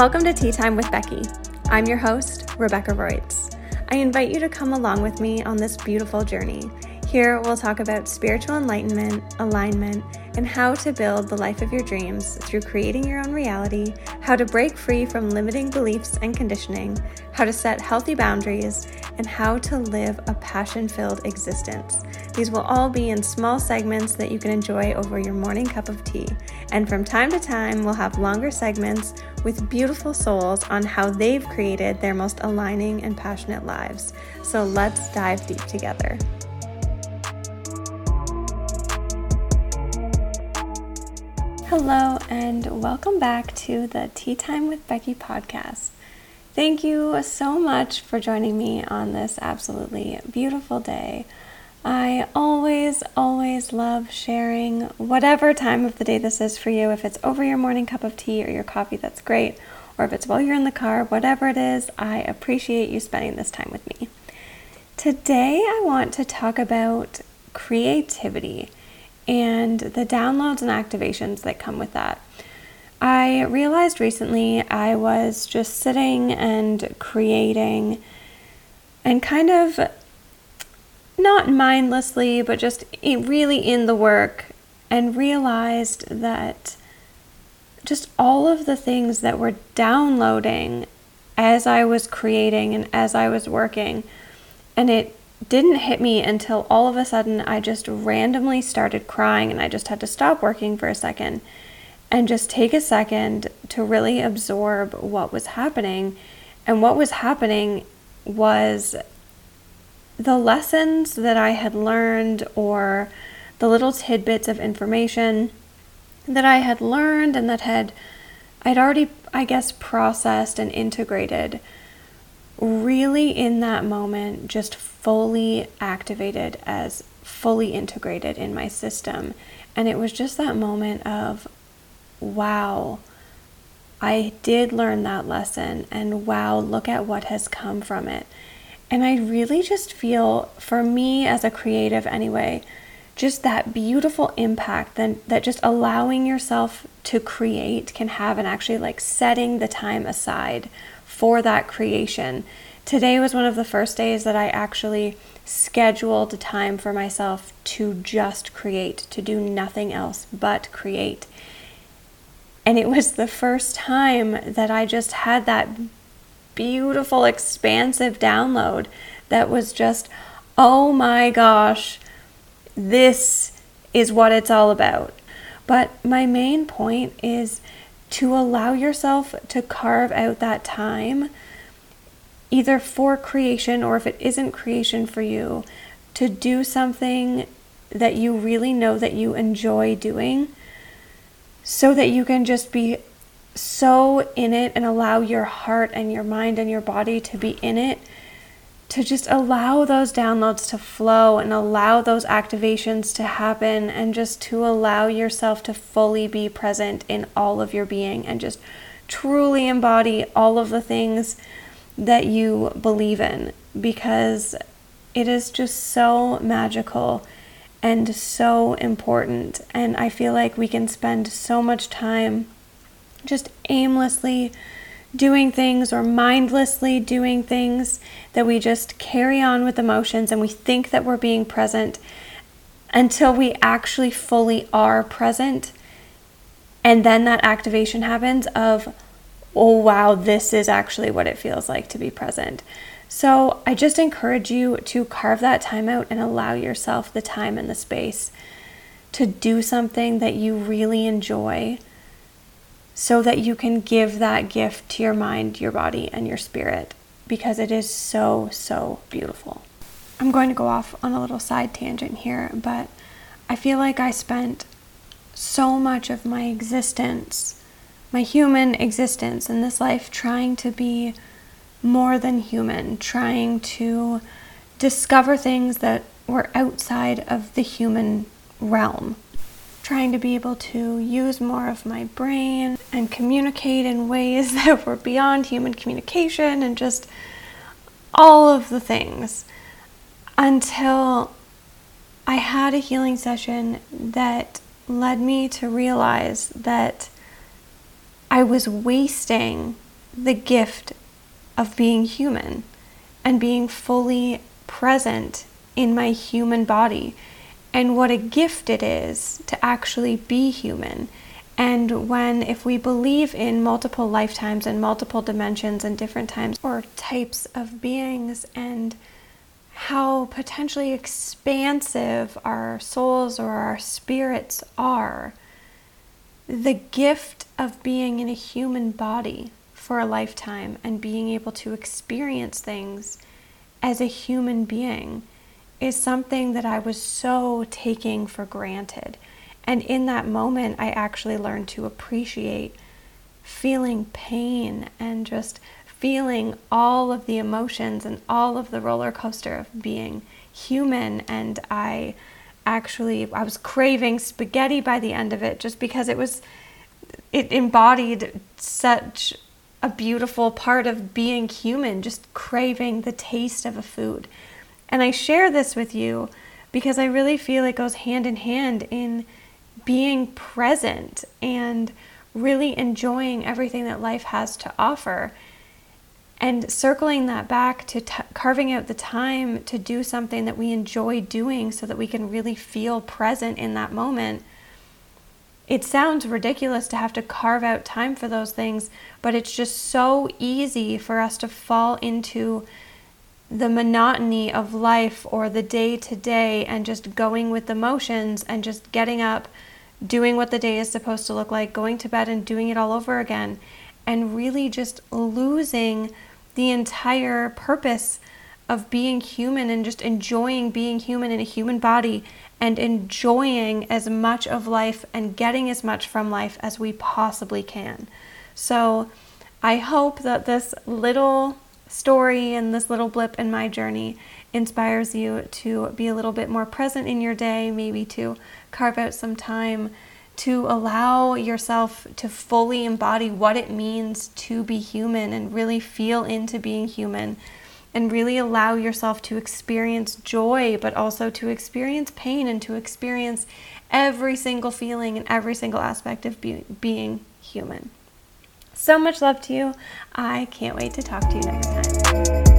Welcome to Tea Time with Becky. I'm your host, Rebecca Roitz. I invite you to come along with me on this beautiful journey. Here, we'll talk about spiritual enlightenment, alignment, and how to build the life of your dreams through creating your own reality, how to break free from limiting beliefs and conditioning, how to set healthy boundaries, and how to live a passion filled existence. These will all be in small segments that you can enjoy over your morning cup of tea. And from time to time, we'll have longer segments with beautiful souls on how they've created their most aligning and passionate lives. So let's dive deep together. Hello, and welcome back to the Tea Time with Becky podcast. Thank you so much for joining me on this absolutely beautiful day. I always, always love sharing whatever time of the day this is for you. If it's over your morning cup of tea or your coffee, that's great. Or if it's while you're in the car, whatever it is, I appreciate you spending this time with me. Today, I want to talk about creativity and the downloads and activations that come with that. I realized recently I was just sitting and creating and kind of not mindlessly, but just really in the work and realized that just all of the things that were downloading as I was creating and as I was working. And it didn't hit me until all of a sudden I just randomly started crying and I just had to stop working for a second and just take a second to really absorb what was happening. And what was happening was the lessons that I had learned or the little tidbits of information that I had learned and that had I'd already I guess processed and integrated really in that moment just fully activated as fully integrated in my system and it was just that moment of wow, I did learn that lesson, and wow, look at what has come from it. And I really just feel, for me as a creative anyway, just that beautiful impact that, that just allowing yourself to create can have, and actually like setting the time aside for that creation. Today was one of the first days that I actually scheduled a time for myself to just create, to do nothing else but create. And it was the first time that I just had that beautiful, expansive download that was just, oh my gosh, this is what it's all about. But my main point is to allow yourself to carve out that time, either for creation or if it isn't creation for you, to do something that you really know that you enjoy doing so that you can just be so in it and allow your heart and your mind and your body to be in it to just allow those downloads to flow and allow those activations to happen and just to allow yourself to fully be present in all of your being and just truly embody all of the things that you believe in because it is just so magical and so important. And I feel like we can spend so much time just aimlessly doing things or mindlessly doing things that we just carry on with emotions and we think that we're being present until we actually fully are present. And then that activation happens of, oh wow, this is actually what it feels like to be present. So I just encourage you to carve that time out and allow yourself the time and the space to do something that you really enjoy so that you can give that gift to your mind, your body, and your spirit because it is so, so beautiful. I'm going to go off on a little side tangent here, but I feel like I spent so much of my existence, my human existence in this life, trying to be more than human, trying to discover things that were outside of the human realm, trying to be able to use more of my brain and communicate in ways that were beyond human communication and just all of the things until I had a healing session that led me to realize that I was wasting the gift of being human and being fully present in my human body and what a gift it is to actually be human. And when, if we believe in multiple lifetimes and multiple dimensions and different times or types of beings, and how potentially expansive our souls or our spirits are, the gift of being in a human body for a lifetime and being able to experience things as a human being is something that I was so taking for granted. And in that moment, I actually learned to appreciate feeling pain and just feeling all of the emotions and all of the roller coaster of being human. And I actually, I was craving spaghetti by the end of it just because it was, it embodied such a beautiful part of being human, just craving the taste of a food. And I share this with you because I really feel it goes hand in hand in being present and really enjoying everything that life has to offer. And circling that back to t- carving out the time to do something that we enjoy doing so that we can really feel present in that moment. It sounds ridiculous to have to carve out time for those things, but it's just so easy for us to fall into the monotony of life or the day to day and just going with the motions and just getting up, doing what the day is supposed to look like, going to bed and doing it all over again, and really just losing the entire purpose of being human and just enjoying being human in a human body and enjoying as much of life and getting as much from life as we possibly can. So, I hope that this little story and this little blip in my journey inspires you to be a little bit more present in your day, maybe to carve out some time to allow yourself to fully embody what it means to be human and really feel into being human and really allow yourself to experience joy, but also to experience pain and to experience every single feeling and every single aspect of be- being human. So much love to you. I can't wait to talk to you next time.